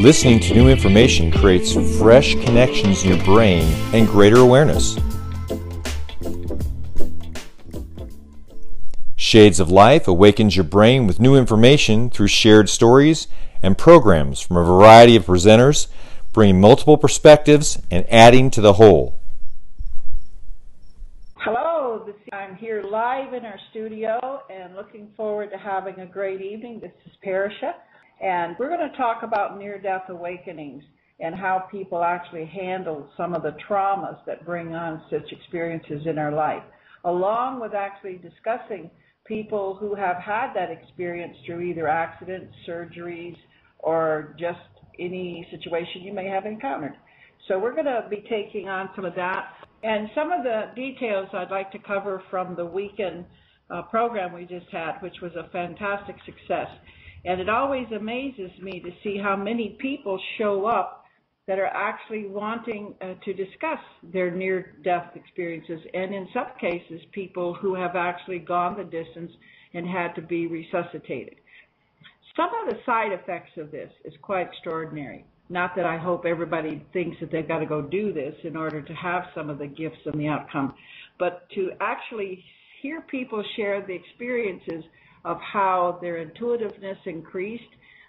Listening to new information creates fresh connections in your brain and greater awareness. Shades of Life awakens your brain with new information through shared stories and programs from a variety of presenters, bringing multiple perspectives and adding to the whole. Hello, I'm here live in our studio and looking forward to having a great evening. This is Parisha, and we're going to talk about near death awakenings and how people actually handle some of the traumas that bring on such experiences in our life, along with actually discussing people who have had that experience through either accidents, surgeries, or just any situation you may have encountered. So we're going to be taking on some of that and some of the details I'd like to cover from the weekend uh, program we just had, which was a fantastic success. And it always amazes me to see how many people show up that are actually wanting uh, to discuss their near death experiences, and in some cases, people who have actually gone the distance and had to be resuscitated. Some of the side effects of this is quite extraordinary. Not that I hope everybody thinks that they've got to go do this in order to have some of the gifts and the outcome, but to actually hear people share the experiences of how their intuitiveness increased,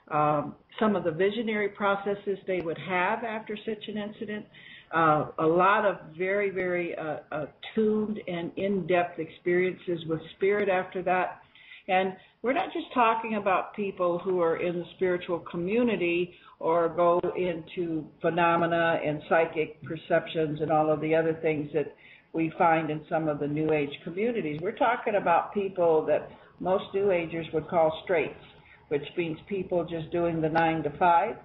um, some of the visionary processes they would have after such an incident, uh, a lot of very, very uh, uh, tuned and in-depth experiences with spirit after that. And we're not just talking about people who are in the spiritual community or go into phenomena and psychic perceptions and all of the other things that we find in some of the New Age communities. We're talking about people that most New Agers would call straights which means people just doing the nine to five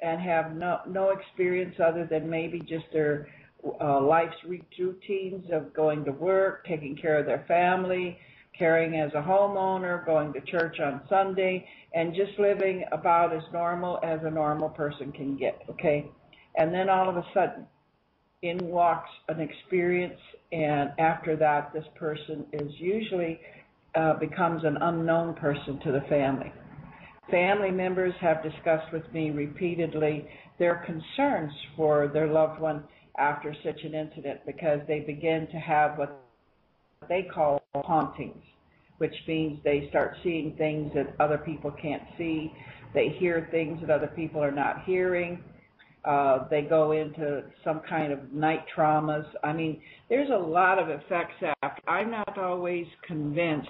and have no no experience other than maybe just their uh, life's routines of going to work, taking care of their family, caring as a homeowner, going to church on Sunday, and just living about as normal as a normal person can get. Okay, and then all of a sudden, in walks an experience, and after that, this person is usually uh, becomes an unknown person to the family. Family members have discussed with me repeatedly their concerns for their loved one after such an incident because they begin to have what they call hauntings, which means they start seeing things that other people can't see. They hear things that other people are not hearing. Uh, they go into some kind of night traumas. I mean, there's a lot of effects after. I'm not always convinced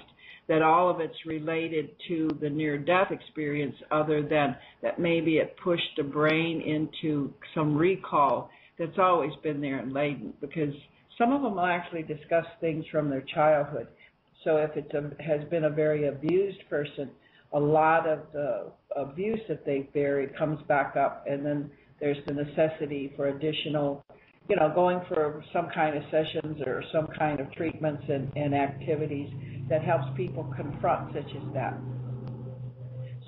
that all of it's related to the near death experience other than that maybe it pushed the brain into some recall that's always been there and latent because some of them will actually discuss things from their childhood. So if it has been a very abused person, a lot of the abuse that they've buried comes back up and then there's the necessity for additional you know, going for some kind of sessions or some kind of treatments and, and activities that helps people confront such as that.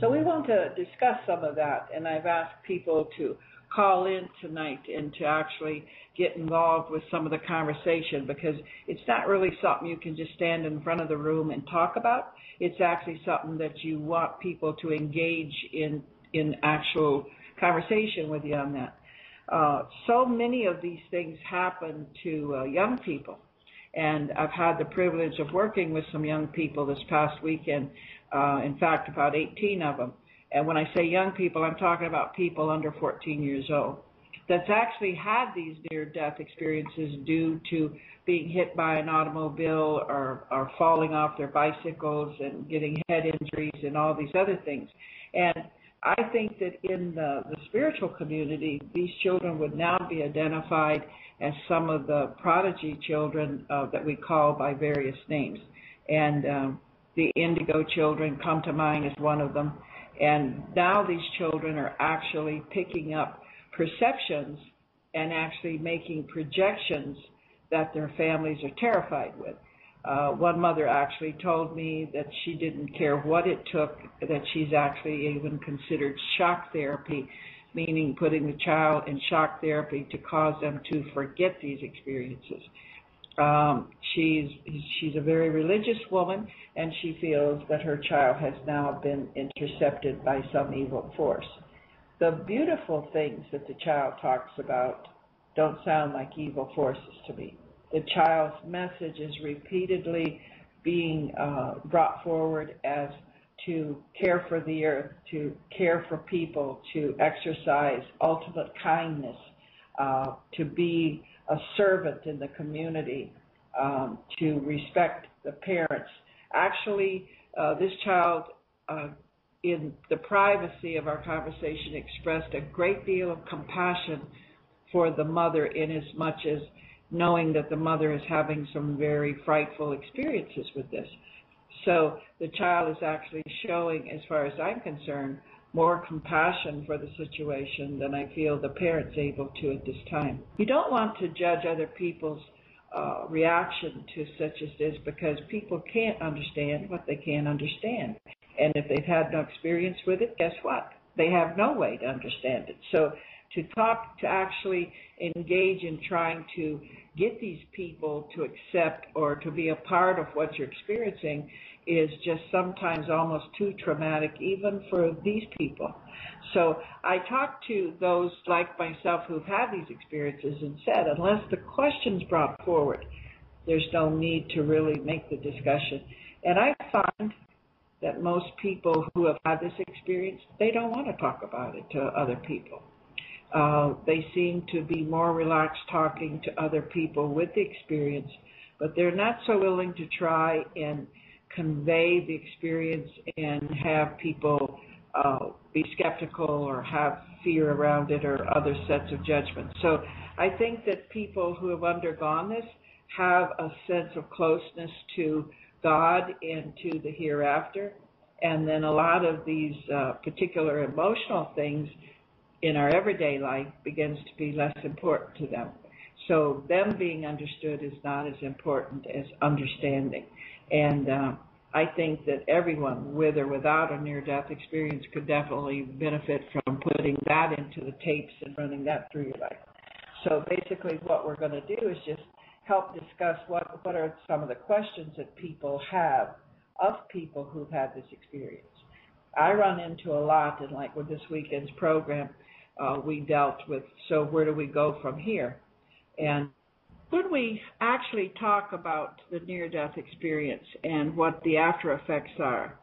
So we want to discuss some of that, and I've asked people to call in tonight and to actually get involved with some of the conversation because it's not really something you can just stand in front of the room and talk about. It's actually something that you want people to engage in in actual conversation with you on that. Uh, so many of these things happen to uh, young people. And I've had the privilege of working with some young people this past weekend, uh, in fact, about 18 of them. And when I say young people, I'm talking about people under 14 years old that's actually had these near death experiences due to being hit by an automobile or, or falling off their bicycles and getting head injuries and all these other things. And I think that in the, the spiritual community, these children would now be identified as some of the prodigy children uh, that we call by various names. And um, the indigo children come to mind as one of them. And now these children are actually picking up perceptions and actually making projections that their families are terrified with. Uh, one mother actually told me that she didn't care what it took, that she's actually even considered shock therapy, meaning putting the child in shock therapy to cause them to forget these experiences. Um, she's she's a very religious woman, and she feels that her child has now been intercepted by some evil force. the beautiful things that the child talks about don't sound like evil forces to me. The child's message is repeatedly being uh, brought forward as to care for the earth, to care for people, to exercise ultimate kindness, uh, to be a servant in the community, um, to respect the parents. Actually, uh, this child, uh, in the privacy of our conversation, expressed a great deal of compassion for the mother in as much as knowing that the mother is having some very frightful experiences with this. So the child is actually showing, as far as I'm concerned, more compassion for the situation than I feel the parent's able to at this time. You don't want to judge other people's uh, reaction to such as this because people can't understand what they can't understand. And if they've had no experience with it, guess what? They have no way to understand it. So to talk, to actually engage in trying to get these people to accept or to be a part of what you're experiencing is just sometimes almost too traumatic even for these people. So I talked to those like myself who've had these experiences and said, unless the question's brought forward, there's no need to really make the discussion. And I find that most people who have had this experience, they don't want to talk about it to other people. Uh, they seem to be more relaxed talking to other people with the experience, but they're not so willing to try and convey the experience and have people uh, be skeptical or have fear around it or other sets of judgments. So I think that people who have undergone this have a sense of closeness to God and to the hereafter. And then a lot of these uh, particular emotional things in our everyday life begins to be less important to them. So them being understood is not as important as understanding. And uh, I think that everyone, with or without a near-death experience, could definitely benefit from putting that into the tapes and running that through your life. So basically, what we're going to do is just help discuss what what are some of the questions that people have of people who've had this experience. I run into a lot, and like with this weekend's program, uh, we dealt with. So where do we go from here? And when we actually talk about the near death experience and what the after effects are,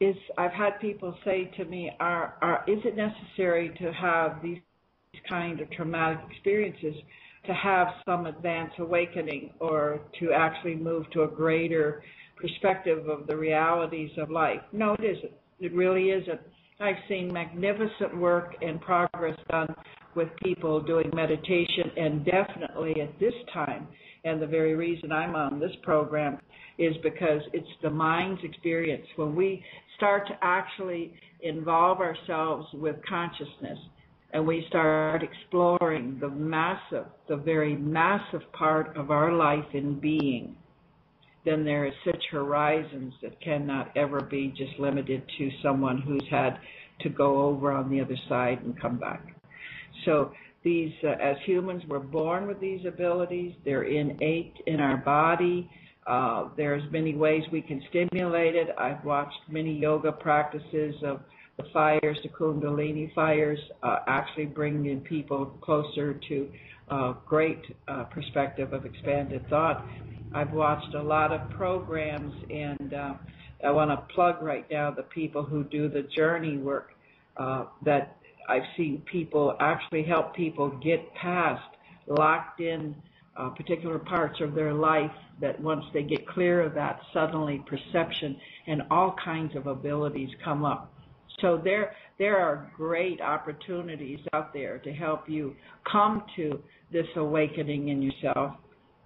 is I've had people say to me, are, are, is it necessary to have these kind of traumatic experiences to have some advanced awakening or to actually move to a greater perspective of the realities of life? No, it isn't. It really isn't. I've seen magnificent work and progress done with people doing meditation, and definitely at this time, and the very reason I'm on this program is because it's the mind's experience. When we start to actually involve ourselves with consciousness and we start exploring the massive, the very massive part of our life in being, then there is such horizons that cannot ever be just limited to someone who's had to go over on the other side and come back. So these, uh, as humans, we're born with these abilities. They're innate in our body. Uh, there's many ways we can stimulate it. I've watched many yoga practices of the fires, the Kundalini fires, uh, actually bringing people closer to a great uh, perspective of expanded thought. I've watched a lot of programs, and uh, I want to plug right now the people who do the journey work uh, that I've seen people actually help people get past locked in uh, particular parts of their life that once they get clear of that, suddenly perception and all kinds of abilities come up. So there, there are great opportunities out there to help you come to this awakening in yourself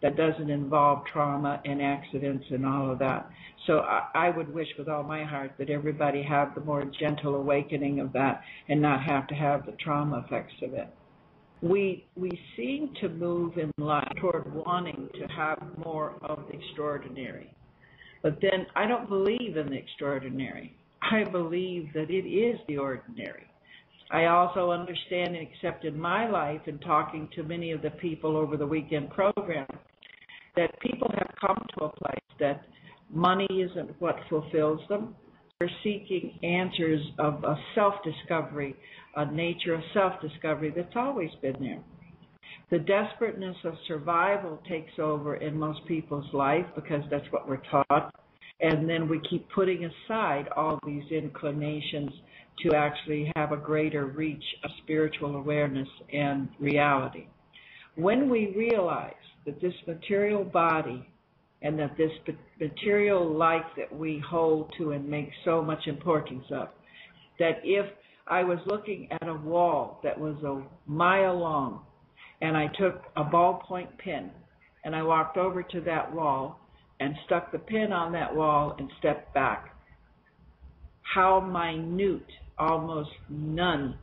that doesn't involve trauma and accidents and all of that. So I, I would wish with all my heart that everybody have the more gentle awakening of that and not have to have the trauma effects of it. We we seem to move in life toward wanting to have more of the extraordinary. But then I don't believe in the extraordinary. I believe that it is the ordinary. I also understand and accept in my life and talking to many of the people over the weekend program that people have come to a place that money isn't what fulfills them. They're seeking answers of a self discovery a nature of self discovery that's always been there. The desperateness of survival takes over in most people's life because that's what we're taught. And then we keep putting aside all these inclinations to actually have a greater reach of spiritual awareness and reality. When we realize that this material body and that this material life that we hold to and make so much importance of, that if I was looking at a wall that was a mile long and I took a ballpoint pen and I walked over to that wall and stuck the pin on that wall and stepped back, how minute, almost none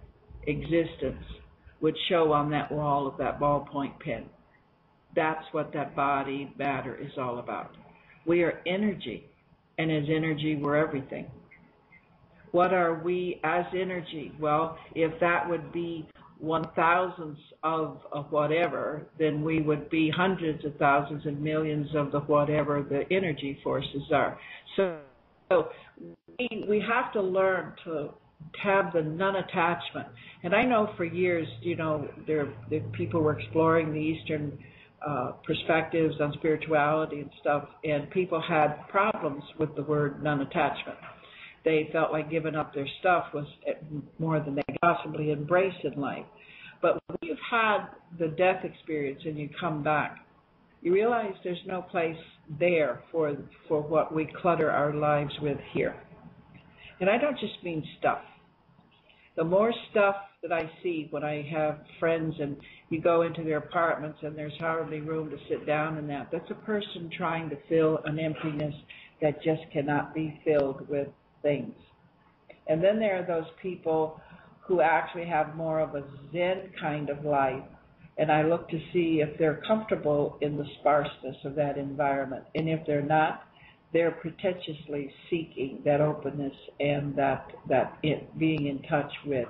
existence would show on that wall of that ballpoint pen. That's what that body matter is all about. We are energy, and as energy, we're everything. What are we as energy? Well, if that would be one thousandths of, of whatever, then we would be hundreds of thousands and millions of the whatever the energy forces are. So, so we, we have to learn to have the non-attachment. And I know for years, you know, there, people were exploring the Eastern uh, perspectives on spirituality and stuff, and people had problems with the word non-attachment. They felt like giving up their stuff was more than they possibly embrace in life. But when you've had the death experience and you come back, you realize there's no place there for for what we clutter our lives with here. And I don't just mean stuff. The more stuff that I see when I have friends and you go into their apartments and there's hardly room to sit down in that, that's a person trying to fill an emptiness that just cannot be filled with things. And then there are those people who actually have more of a Zen kind of life. And I look to see if they're comfortable in the sparseness of that environment. And if they're not, they're pretentiously seeking that openness and that that it, being in touch with.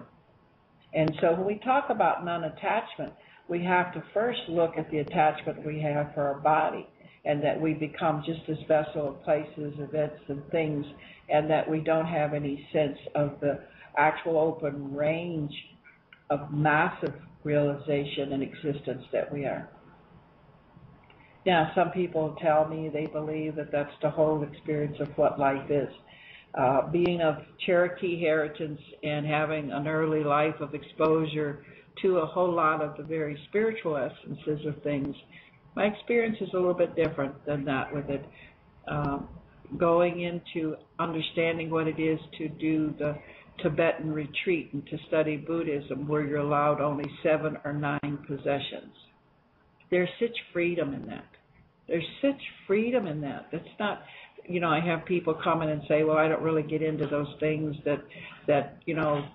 And so when we talk about non-attachment, we have to first look at the attachment we have for our body and that we become just this vessel of places, events, and things, and that we don't have any sense of the actual open range of massive realization and existence that we are. Now, some people tell me they believe that that's the whole experience of what life is. Uh, being of Cherokee heritage and having an early life of exposure to a whole lot of the very spiritual essences of things, my experience is a little bit different than that with it. Um, going into understanding what it is to do the Tibetan retreat and to study Buddhism where you're allowed only seven or nine possessions. There's such freedom in that. There's such freedom in that. That's not, you know, I have people come in and say, well, I don't really get into those things that, that, you know,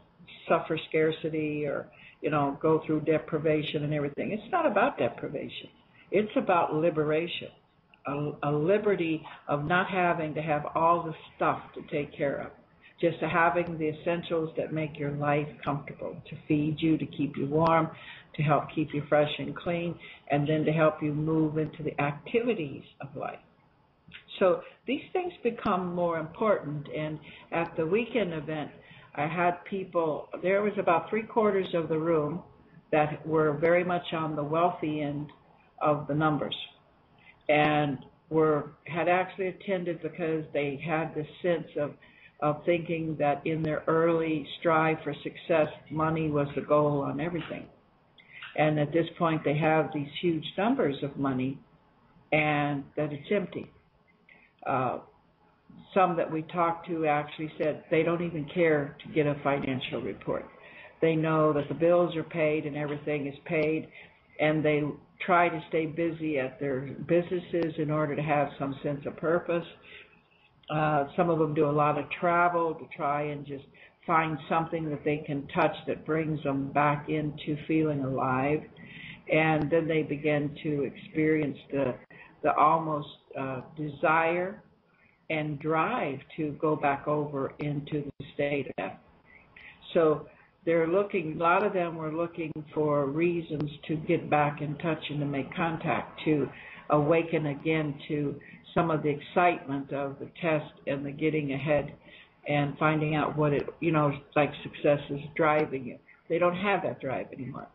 suffer scarcity or, you know, go through deprivation and everything. It's not about deprivation. It's about liberation. A, a liberty of not having to have all the stuff to take care of just having the essentials that make your life comfortable to feed you, to keep you warm, to help keep you fresh and clean, and then to help you move into the activities of life. So these things become more important. And at the weekend event, I had people, there was about three quarters of the room that were very much on the wealthy end of the numbers and were had actually attended because they had this sense of of thinking that in their early strive for success, money was the goal on everything. And at this point, they have these huge numbers of money and that it's empty. Uh, some that we talked to actually said they don't even care to get a financial report. They know that the bills are paid and everything is paid, and they try to stay busy at their businesses in order to have some sense of purpose uh, some of them do a lot of travel to try and just find something that they can touch that brings them back into feeling alive. And then they begin to experience the, the almost uh, desire and drive to go back over into the state of death. So they're looking, a lot of them were looking for reasons to get back in touch and to make contact, to awaken again to some of the excitement of the test and the getting ahead and finding out what it, you know, like success is driving you. they don't have that drive anymore.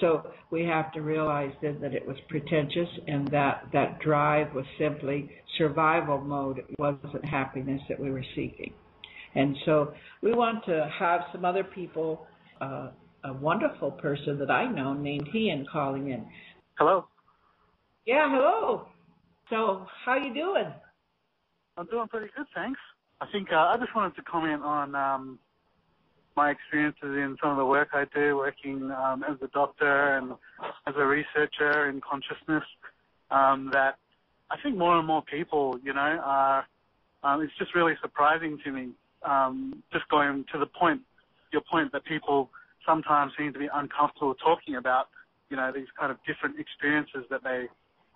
So we have to realize then that it was pretentious and that that drive was simply survival mode. It wasn't happiness that we were seeking. And so we want to have some other people, uh, a wonderful person that I know named Ian calling in. Hello. Yeah, hello. So how you doing? I'm doing pretty good, thanks. I think uh, I just wanted to comment on um, my experiences in some of the work I do, working um, as a doctor and as a researcher in consciousness. Um, that I think more and more people, you know, are. Um, it's just really surprising to me. Um, just going to the point, your point that people sometimes seem to be uncomfortable talking about, you know, these kind of different experiences that they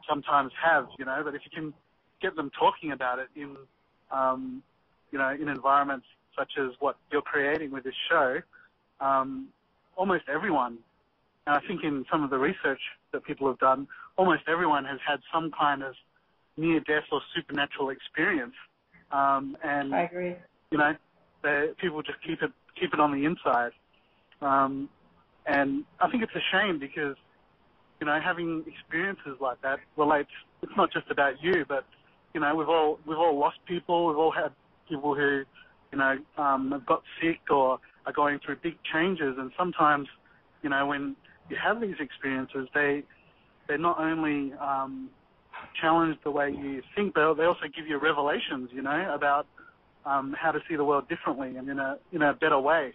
sometimes have, you know. But if you can get them talking about it in, um, you know, in environments such as what you're creating with this show, um, almost everyone, and I think in some of the research that people have done, almost everyone has had some kind of near-death or supernatural experience. Um, and I agree. You know, people just keep it keep it on the inside. Um, and I think it's a shame because, you know, having experiences like that relates. It's not just about you, but you know, we've all we've all lost people. We've all had people who you know, um, have got sick or are going through big changes. And sometimes, you know, when you have these experiences, they they not only um, challenge the way you think, but they also give you revelations, you know, about um, how to see the world differently and in a in a better way.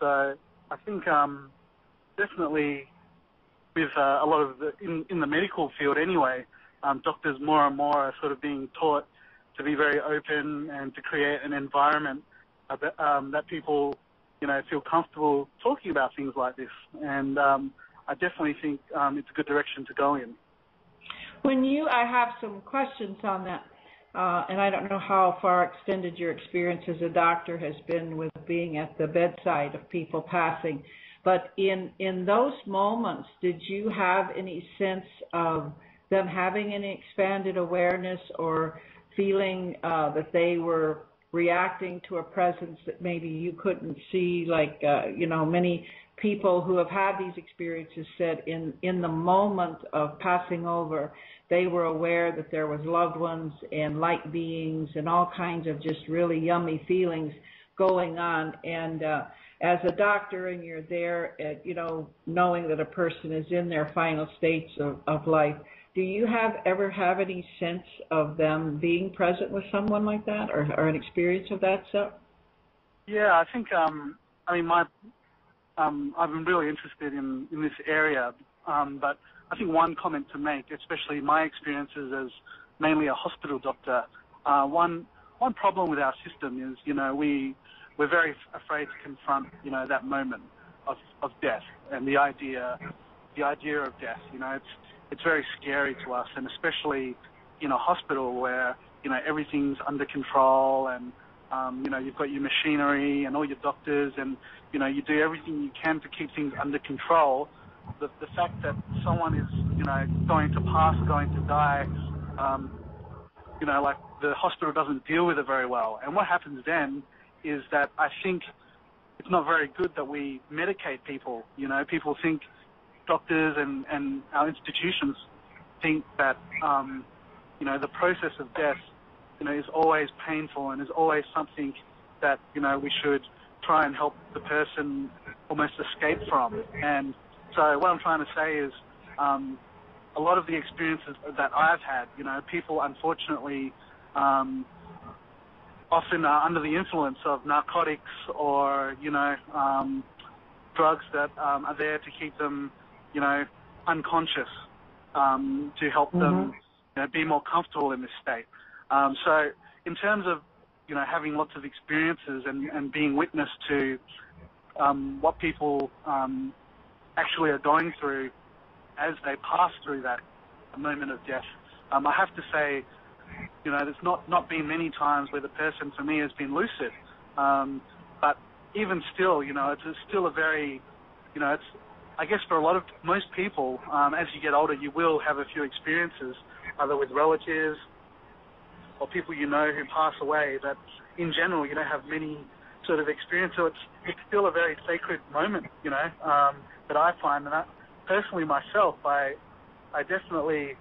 So I think um, definitely with uh, a lot of the in in the medical field anyway, um, doctors more and more are sort of being taught to be very open and to create an environment um, that people, you know, feel comfortable talking about things like this. And um, I definitely think um, it's a good direction to go in. When you, I have some questions on that, uh, and I don't know how far extended your experience as a doctor has been with being at the bedside of people passing. But in in those moments, did you have any sense of them having any expanded awareness or feeling uh, that they were reacting to a presence that maybe you couldn't see like uh, you know many people who have had these experiences said in in the moment of passing over they were aware that there was loved ones and light beings and all kinds of just really yummy feelings going on. And uh as a doctor and you're there at, you know knowing that a person is in their final states of, of life do you have ever have any sense of them being present with someone like that, or, or an experience of that sort? Yeah, I think. Um, I mean, my um, I've been really interested in in this area, um, but I think one comment to make, especially my experiences as mainly a hospital doctor, uh, one one problem with our system is, you know, we we're very afraid to confront, you know, that moment of of death and the idea the idea of death. You know, it's it's very scary to us, and especially in a hospital where you know everything's under control and um, you know you've got your machinery and all your doctors and you know you do everything you can to keep things under control. The, the fact that someone is you know going to pass, going to die, um, you know like the hospital doesn't deal with it very well. And what happens then is that I think it's not very good that we medicate people. You know, people think doctors and, and our institutions think that um, you know the process of death you know is always painful and is always something that you know we should try and help the person almost escape from. And so what I'm trying to say is um, a lot of the experiences that I've had, you know, people unfortunately um, often are under the influence of narcotics or you know um, drugs that um, are there to keep them you know, unconscious um, to help mm-hmm. them you know, be more comfortable in this state. Um, so, in terms of you know having lots of experiences and, and being witness to um, what people um, actually are going through as they pass through that moment of death, um, I have to say, you know, there's not not been many times where the person for me has been lucid, um, but even still, you know, it's, it's still a very, you know, it's I guess for a lot of most people, um, as you get older, you will have a few experiences, either with relatives or people you know who pass away. That in general, you don't have many sort of experience. So it's it's still a very sacred moment, you know, um, that I find. And I, personally, myself, I I definitely,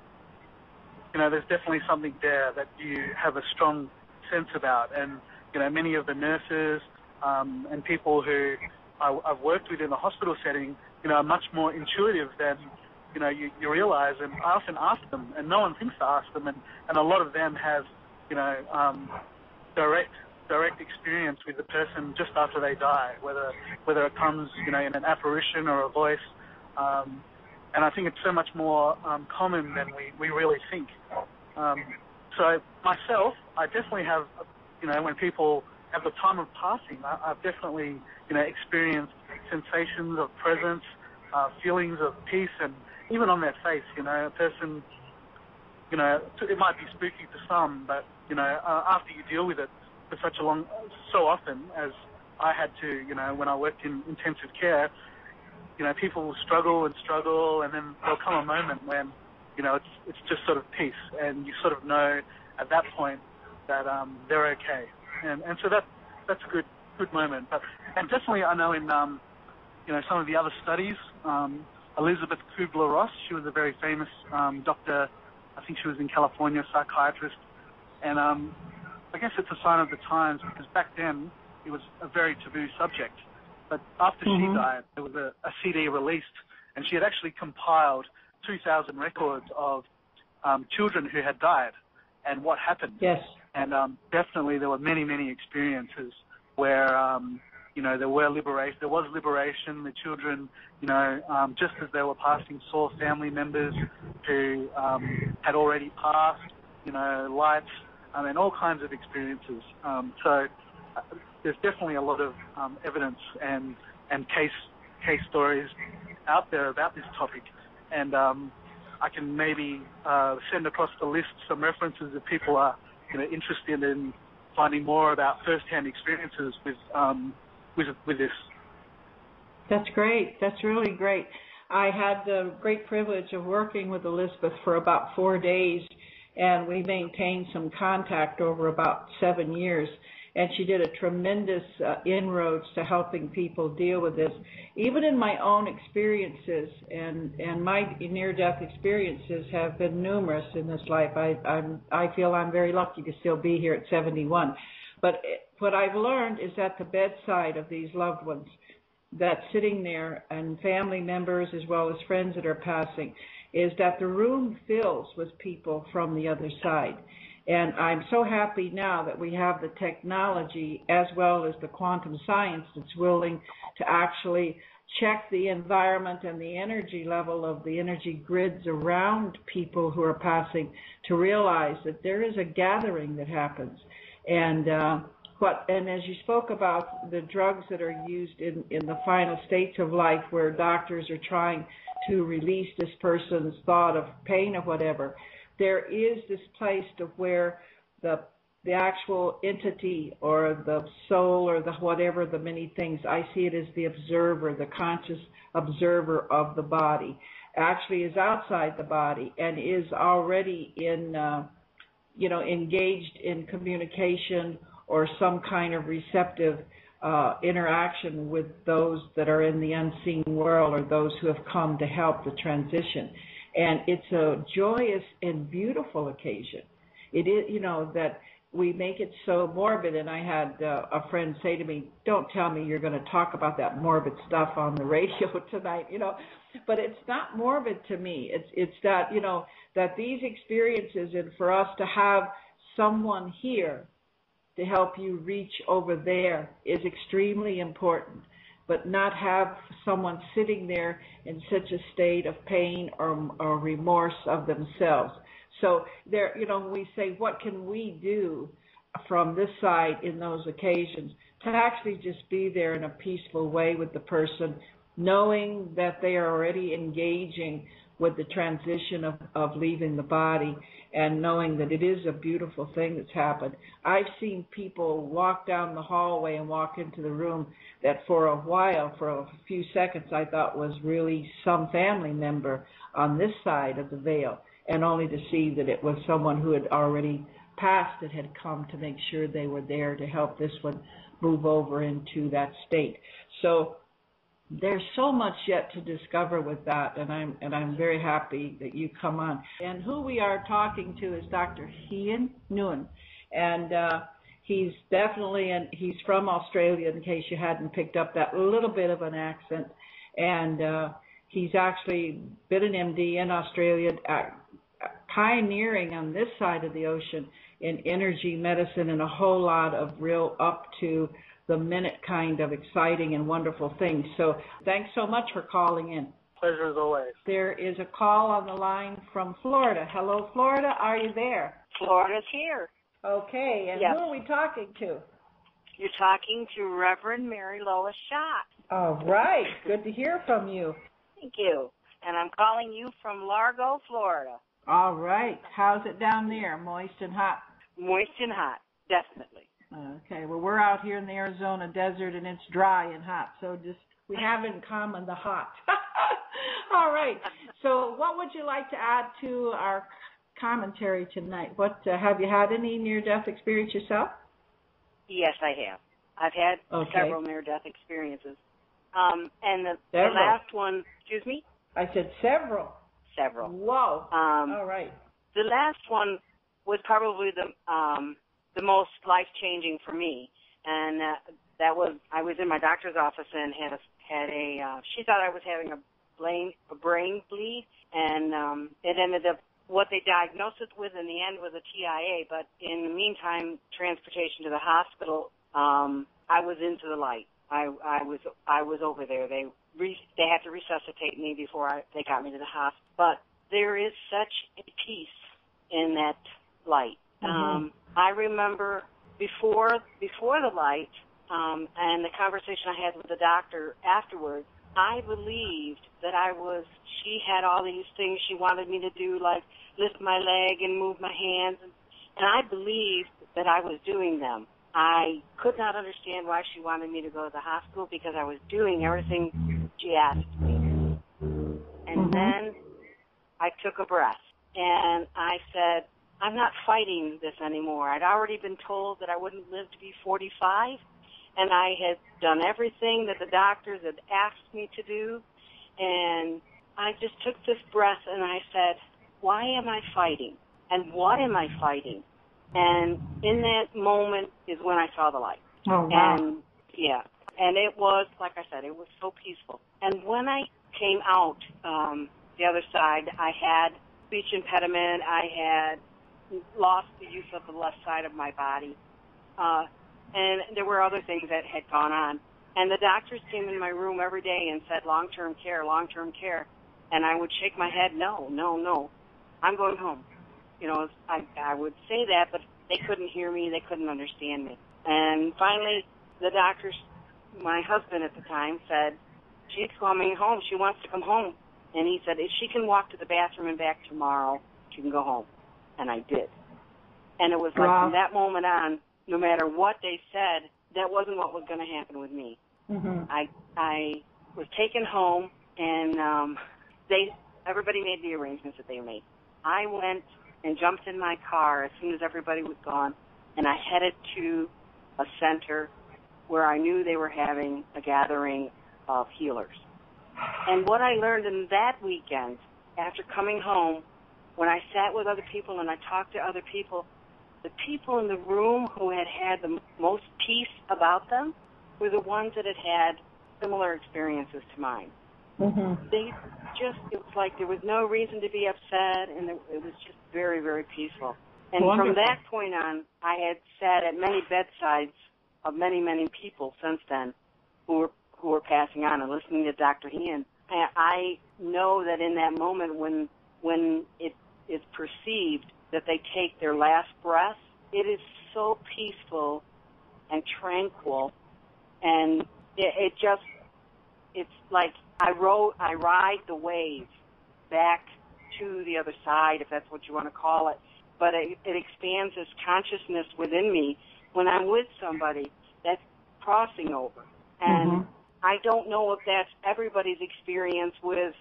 you know, there's definitely something there that you have a strong sense about. And you know, many of the nurses um, and people who I, I've worked with in the hospital setting, you know, much more intuitive than you know you, you realize. And I often ask them, and no one thinks to ask them, and and a lot of them have, you know, um, direct direct experience with the person just after they die, whether whether it comes you know in an apparition or a voice. Um, and I think it's so much more um, common than we, we really think. Um, so myself, I definitely have, you know, when people at the time of passing, I, I've definitely, you know, experienced sensations of presence, uh, feelings of peace, and even on their face, you know, a person, you know, it might be spooky to some, but you know, uh, after you deal with it, for such a long, so often as I had to, you know, when I worked in intensive care, you know, people will struggle and struggle, and then there'll come a moment when, you know, it's it's just sort of peace, and you sort of know at that point that um, they're okay, and and so that that's a good good moment. But and definitely, I know in um, you know some of the other studies, um, Elizabeth Kubler Ross, she was a very famous um, doctor. I think she was in California, psychiatrist, and um, I guess it's a sign of the times because back then it was a very taboo subject. But after mm-hmm. she died, there was a, a CD released, and she had actually compiled 2,000 records of um, children who had died and what happened. Yes. And um, definitely there were many, many experiences where, um, you know, there were liberation, there was liberation. The children, you know, um, just as they were passing, saw family members who um, had already passed, you know, lights I mean, all kinds of experiences. Um, so uh, there's definitely a lot of um, evidence and and case case stories out there about this topic, and um, I can maybe uh, send across the list some references if people are you know interested in finding more about first-hand experiences with um, with with this. That's great. That's really great. I had the great privilege of working with Elisabeth for about four days and we maintained some contact over about seven years. And she did a tremendous uh, inroads to helping people deal with this. Even in my own experiences, and and my near-death experiences have been numerous in this life. I I'm, I feel I'm very lucky to still be here at 71. But what I've learned is at the bedside of these loved ones, that sitting there and family members as well as friends that are passing, is that the room fills with people from the other side. And I'm so happy now that we have the technology as well as the quantum science that's willing to actually check the environment and the energy level of the energy grids around people who are passing to realize that there is a gathering that happens. And uh, what and as you spoke about the drugs that are used in, in the final states of life where doctors are trying to release this person's thought of pain or whatever, there is this place to where the the actual entity or the soul or the whatever the many things I see it as the observer, the conscious observer of the body, actually is outside the body and is already in uh, you know engaged in communication or some kind of receptive uh, interaction with those that are in the unseen world or those who have come to help the transition. And it's a joyous and beautiful occasion. It is, you know, that we make it so morbid. And I had uh, a friend say to me, "Don't tell me you're going to talk about that morbid stuff on the radio tonight," you know. But it's not morbid to me. It's it's that you know that these experiences and for us to have someone here to help you reach over there is extremely important. But not have someone sitting there in such a state of pain or, or remorse of themselves. So there, you know, we say, what can we do from this side in those occasions to actually just be there in a peaceful way with the person, knowing that they are already engaging with the transition of, of leaving the body and knowing that it is a beautiful thing that's happened. I've seen people walk down the hallway and walk into the room that for a while, for a few seconds, I thought was really some family member on this side of the veil, and only to see that it was someone who had already passed that had come to make sure they were there to help this one move over into that state. So there's so much yet to discover with that, and I'm and I'm very happy that you come on. And who we are talking to is Dr. Ian Nguyen, and uh, he's definitely and he's from Australia. In case you hadn't picked up that little bit of an accent, and uh, he's actually been an MD in Australia, uh, pioneering on this side of the ocean in energy medicine and a whole lot of real up to the minute kind of exciting and wonderful things. So thanks so much for calling in. Pleasure as always. There is a call on the line from Florida. Hello, Florida. Are you there? Florida's here. Okay. And Yes. who are we talking to? You're talking to Reverend Mary Lois Schott. All right. Good to hear from you. Thank you. And I'm calling you from Largo, Florida. All right. How's it down there? Moist and hot? Moist and hot, definitely. Okay. Well, we're out here in the Arizona desert and it's dry and hot. So just we have in common the hot. All right. So what would you like to add to our commentary tonight? What uh, have you had any near-death experience yourself? Yes, I have. I've had Okay. several near-death experiences. Um, and the, the last one, excuse me, I said several. several. Whoa. Um, All right. the last one was probably the um the most life changing for me and uh, that was I was in my doctor's office and had a had a uh, she thought I was having a brain a brain bleed and um it ended up what they diagnosed it with in the end was a TIA but in the meantime transportation to the hospital um I was into the light I I was I was over there they re, they had to resuscitate me before I they got me to the hospital but there is such a peace in that light. Mhm. Um, I remember before before the light um, and the conversation I had with the doctor afterwards. I believed that I was. She had all these things she wanted me to do, like lift my leg and move my hands, and, and I believed that I was doing them. I could not understand why she wanted me to go to the hospital because I was doing everything she asked me. And Mhm. then I took a breath and I said, I'm not fighting this anymore. I'd already been told that I wouldn't live to be 45, and I had done everything that the doctors had asked me to do. And I just took this breath and I said, Why am I fighting? And what am I fighting? And in that moment is when I saw the light. Oh wow. And yeah, and it was like I said, it was so peaceful. And when I came out um, the other side, I had speech impediment. I had lost the use of the left side of my body, uh, and there were other things that had gone on. And the doctors came in my room every day and said, "Long-term care, long-term care," and I would shake my head, "No, no, no, I'm going home." You know, I I would say that, but they couldn't hear me. They couldn't understand me. And finally, the doctors, my husband at the time, said, "She's coming home. She wants to come home." And he said, "If she can walk to the bathroom and back tomorrow, she can go home." And I did. And it was like Wow. from that moment on, no matter what they said, that wasn't what was going to happen with me. Mhm. I I was taken home, and um, they everybody made the arrangements that they made. I went and jumped in my car as soon as everybody was gone, and I headed to a center where I knew they were having a gathering of healers. And what I learned in that weekend, after coming home, when I sat with other people and I talked to other people, the people in the room who had had the most peace about them were the ones that had had similar experiences to mine. Mhm. They just, it was like there was no reason to be upset and it, was just very, very peaceful. And Wonderful. from that point on, I had sat at many bedsides of many, many people since then who were, who were passing on and listening to Dr. Ian. I, I know that in that moment when, when it is perceived that they take their last breath, it is so peaceful and tranquil. And it, it just it's like I rode I ride the wave back to the other side if that's what you want to call it. But it, it expands this consciousness within me when I'm with somebody that's crossing over. And Mhm. I don't know if that's everybody's experience with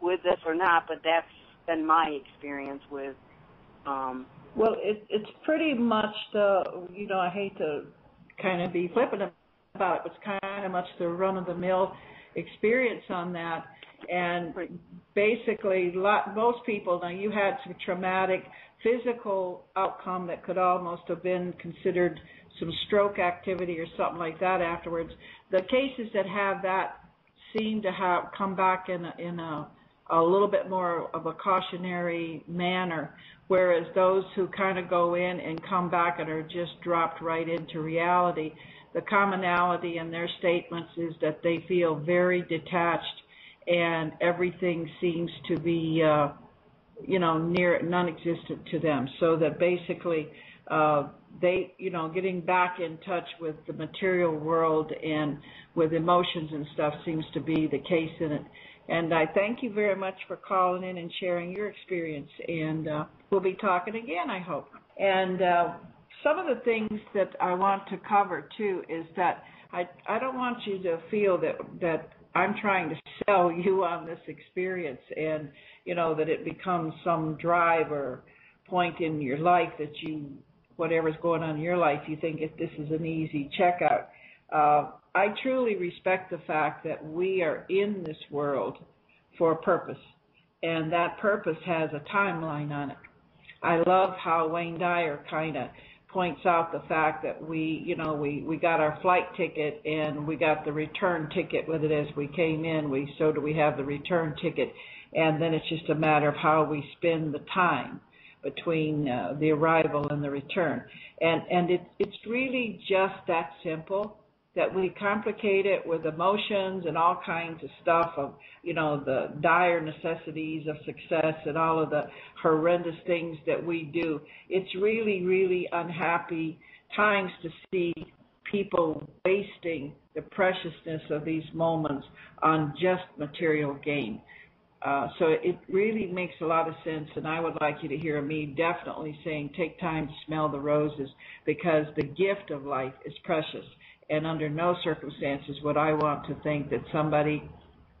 with this or not but that's been my experience with um Well, it, it's pretty much the, you know, I hate to kind of be flippant about it, but it's kind of much the run of the mill experience on that. And basically, lot, most people, now you had some traumatic physical outcome that could almost have been considered some stroke activity or something like that afterwards. The cases that have that seem to have come back in a, in a a little bit more of a cautionary manner, whereas those who kind of go in and come back and are just dropped right into reality, the commonality in their statements is that they feel very detached and everything seems to be, uh, you know, near non-existent to them. So that basically, uh, they, you know, getting back in touch with the material world and with emotions and stuff seems to be the case in it. And I thank you very much for calling in and sharing your experience. And uh, we'll be talking again, I hope. And uh, some of the things that I want to cover too is that I I don't want you to feel that that I'm trying to sell you on this experience and you know that it becomes some drive or point in your life that you whatever's going on in your life you think if this is an easy checkout. Uh, I truly respect the fact that we are in this world for a purpose, and that purpose has a timeline on it. I love how Wayne Dyer kind of points out the fact that we, you know, we we got our flight ticket and we got the return ticket with it as we came in. We so do we have the return ticket, and then it's just a matter of how we spend the time between uh, the arrival and the return. And and it, it's really just that simple that we complicate it with emotions and all kinds of stuff of you know the dire necessities of success and all of the horrendous things that we do. It's really really unhappy times to see people wasting the preciousness of these moments on just material gain. Uh, so it really makes a lot of sense, and I would like you to hear me definitely saying, take time to smell the roses, because the gift of life is precious and under no circumstances would I want to think that somebody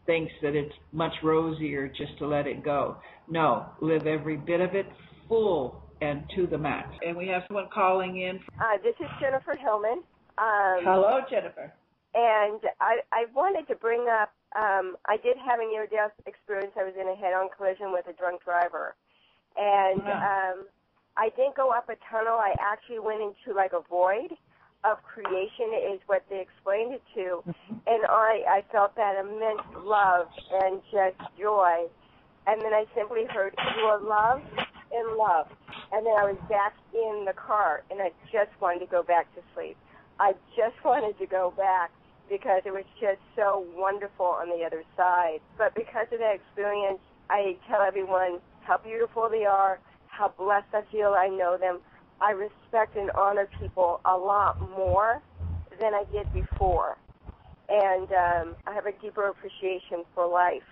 thinks that it's much rosier just to let it go. No, live every bit of it full and to the max. And we have someone calling in. Uh, this is Jennifer Hillman. Um, Hello, Jennifer. And I, I wanted to bring up, um, I did have a near-death experience. I was in a head-on collision with a drunk driver. And um, I didn't go up a tunnel. I actually went into like a void of creation is what they explained it to. And I, I felt that immense love and just joy. And then I simply heard, you are loved and loved. And then I was back in the car and I just wanted to go back to sleep. I just wanted to go back because it was just so wonderful on the other side. But because of that experience, I tell everyone how beautiful they are, how blessed I feel I know them, I respect and honor people a lot more than I did before. And um, I have a deeper appreciation for life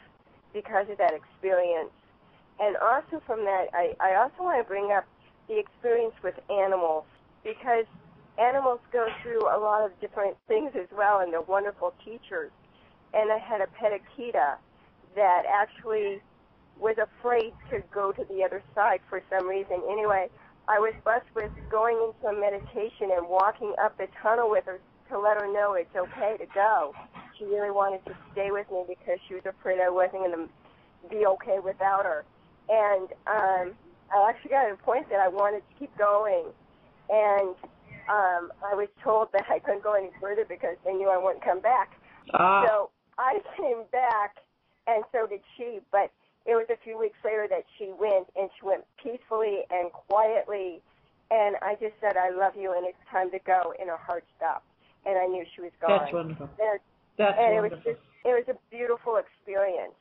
because of that experience. And also from that, I, I also want to bring up the experience with animals because animals go through a lot of different things as well, and they're wonderful teachers. And I had a pet Akita that actually was afraid to go to the other side for some reason. Anyway, I was blessed with going into a meditation and walking up the tunnel with her to let her know it's okay to go. She really wanted to stay with me because she was afraid I wasn't going to be okay without her. And um, I actually got to the point that I wanted to keep going. And um, I was told that I couldn't go any further because they knew I wouldn't come back. Ah. So I came back, and so did she. But it was a few weeks later that she went, and she went peacefully and quietly. And I just said, I love you, and it's time to go, and her heart stopped. And I knew she was gone. That's wonderful. And, That's and wonderful. it was just, it was a beautiful experience.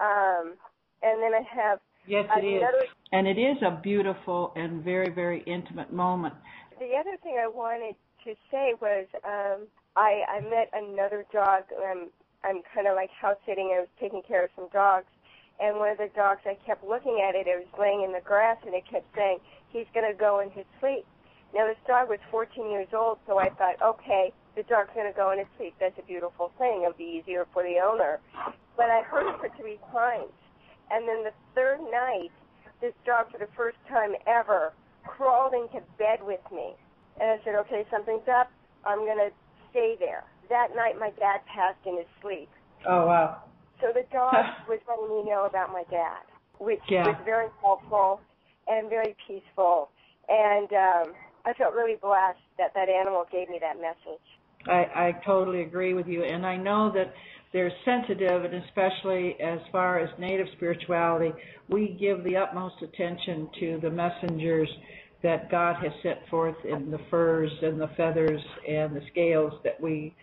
Um, and then I have yes, it is. another, And it is a beautiful and very, very intimate moment. the other thing I wanted to say was um, I, I met another dog. Um, I'm kind of like house sitting. I was taking care of some dogs, and one of the dogs, I kept looking at it. It was laying in the grass, and it kept saying, "He's going to go in his sleep." Now this dog was 14 years old, so I thought, okay, the dog's going to go in his sleep. That's a beautiful thing. It'll be easier for the owner. But I heard it for three times, and then the third night, this dog, for the first time ever, crawled into bed with me. And I said, okay, something's up. I'm going to stay there. That night, my dad passed in his sleep. Oh, wow. So the dog was letting me know about my dad, which Yeah. was very helpful and very peaceful. And um, I felt really blessed that that animal gave me that message. I, I totally agree with you, and I know that they're sensitive, and especially as far as native spirituality, we give the utmost attention to the messengers that God has set forth in the furs and the feathers and the scales that we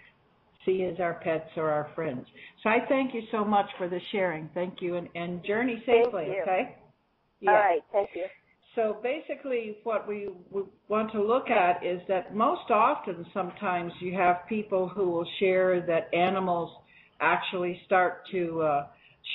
see as our pets or our friends. So I thank you so much for the sharing. Thank you, and, and journey safely, okay? All right, thank you. So basically, what we, we want to look at is that most often, sometimes you have people who will share that animals actually start to uh,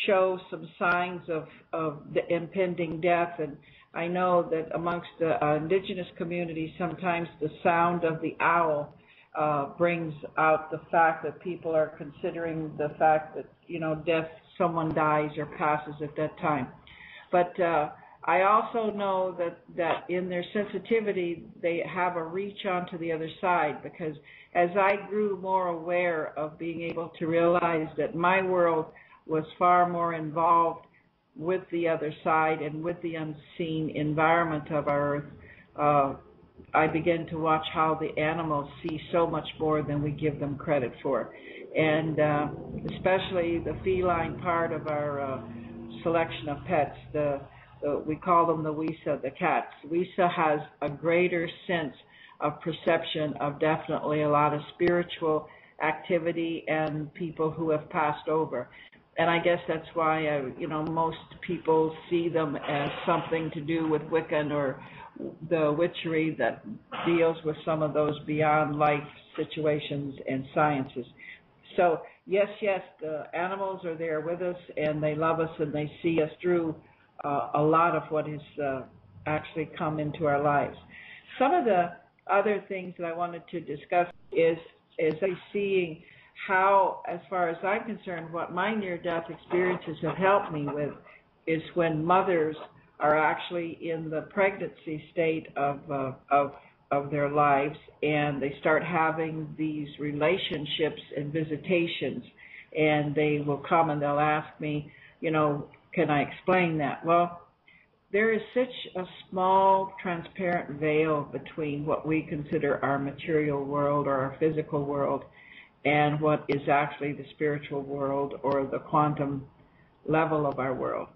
show some signs of, of the impending death. And I know that amongst the uh, indigenous community, sometimes the sound of the owl uh, brings out the fact that people are considering the fact that you know death, someone dies or passes at that time. But uh, I also know that that in their sensitivity, they have a reach onto the other side because as I grew more aware of being able to realize that my world was far more involved with the other side and with the unseen environment of our earth, uh, I began to watch how the animals see so much more than we give them credit for. And uh, especially the feline part of our uh, selection of pets, the, the we call them the Wisa, the cats. Wisa has a greater sense of perception of definitely a lot of spiritual activity and people who have passed over. And I guess that's why, uh, you know, most people see them as something to do with Wiccan or the witchery that deals with some of those beyond life situations and sciences. So yes, yes, the animals are there with us and they love us and they see us through uh, a lot of what has uh, actually come into our lives. Some of the other things that I wanted to discuss is is seeing how, as far as I'm concerned, what my near-death experiences have helped me with is when mothers are actually in the pregnancy state of uh, of of their lives and they start having these relationships and visitations. And they will come and they'll ask me you know can i explain that? Well there is such a small transparent veil between what we consider our material world or our physical world and what is actually the spiritual world or the quantum level of our world.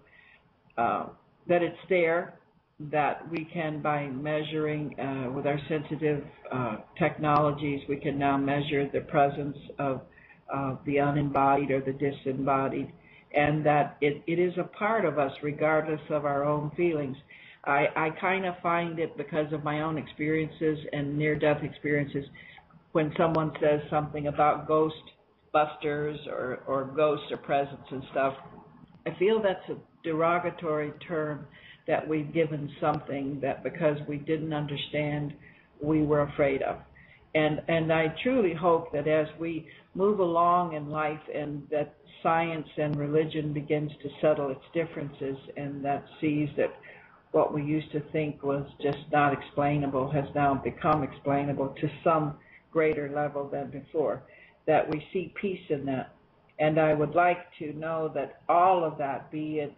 Uh, that it's there, that we can, by measuring uh, with our sensitive uh, technologies, we can now measure the presence of uh, the unembodied or the disembodied, and that it, it is a part of us regardless of our own feelings. I, I kind of find it because of my own experiences and near death experiences when someone says something about ghost busters or, or ghosts or presence and stuff. I feel that's a derogatory term that we've given something that because we didn't understand we were afraid of. And and I truly hope that as we move along in life and that science and religion begins to settle its differences and that sees that what we used to think was just not explainable has now become explainable to some greater level than before, that we see peace in that. And I would like to know that all of that, be it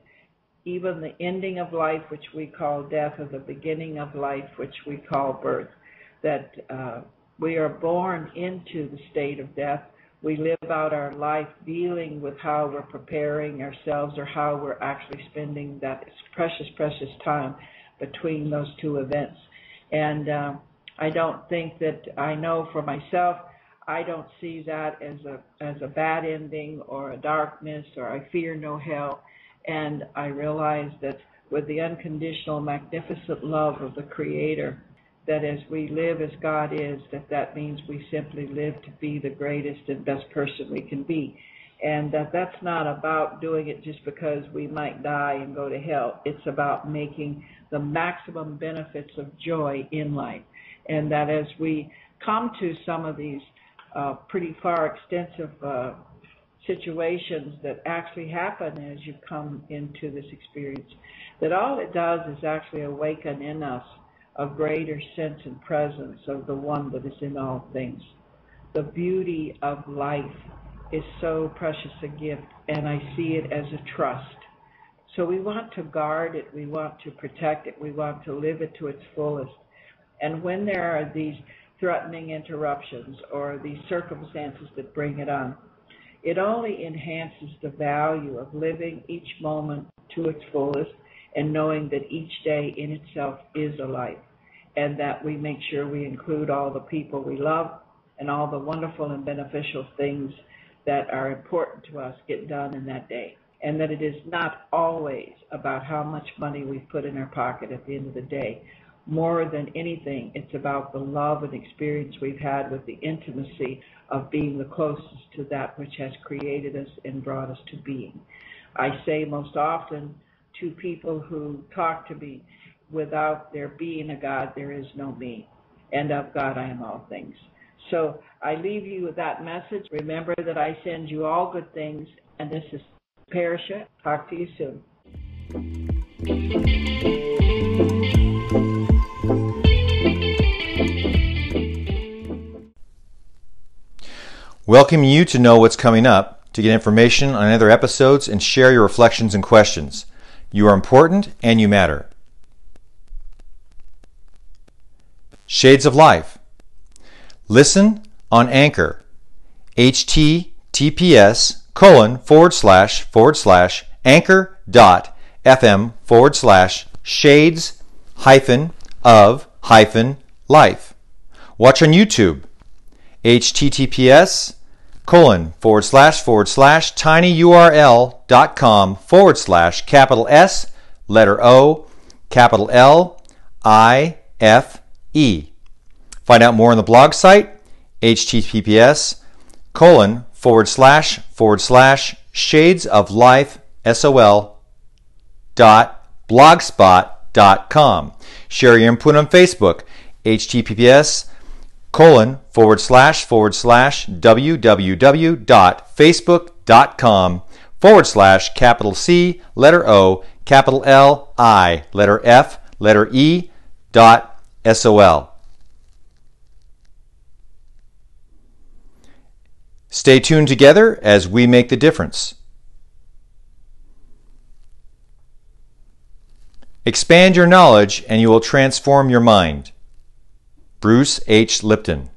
even the ending of life, which we call death, or the beginning of life, which we call birth, that uh, we are born into the state of death. We live out our life dealing with how we're preparing ourselves or how we're actually spending that precious, precious time between those two events. And uh, I don't think that I know for myself, I don't see that as a as a bad ending or a darkness or I fear no hell. And I realize that with the unconditional, magnificent love of the Creator, that as we live as God is, that that means we simply live to be the greatest and best person we can be. And that that's not about doing it just because we might die and go to hell. It's about making the maximum benefits of joy in life. And that as we come to some of these uh, pretty far extensive uh, situations that actually happen as you come into this experience, that all it does is actually awaken in us a greater sense and presence of the one that is in all things. The beauty of life is so precious a gift, and I see it as a trust. So we want to guard it, we want to protect it, we want to live it to its fullest. And when there are these threatening interruptions or these circumstances that bring it on, it only enhances the value of living each moment to its fullest and knowing that each day in itself is a life and that we make sure we include all the people we love and all the wonderful and beneficial things that are important to us get done in that day. And that it is not always about how much money we put in our pocket at the end of the day. More than anything, it's about the love and experience we've had with the intimacy of being the closest to that which has created us and brought us to being. I say most often to people who talk to me, without there being a God, there is no me. And of God, I am all things. So I leave you with that message. Remember that I send you all good things. And this is Parisha. Talk to you soon. Welcome you to know what's coming up, to get information on other episodes, and share your reflections and questions. You are important and you matter. Shades of Life. Listen on Anchor. https colon forward slash forward slash anchor dot fm forward slash shades hyphen of hyphen life. Watch on YouTube. https colon forward slash forward slash tinyurl.com forward slash capital S letter O capital L I F E. Find out more on the blog site https colon forward slash forward slash shades of life sol dot com. Share your input on Facebook https colon forward slash forward slash www.facebook.com forward slash capital C letter O capital L I letter F letter E dot SOL. Stay tuned together as we make the difference. Expand your knowledge and you will transform your mind. Bruce H. Lipton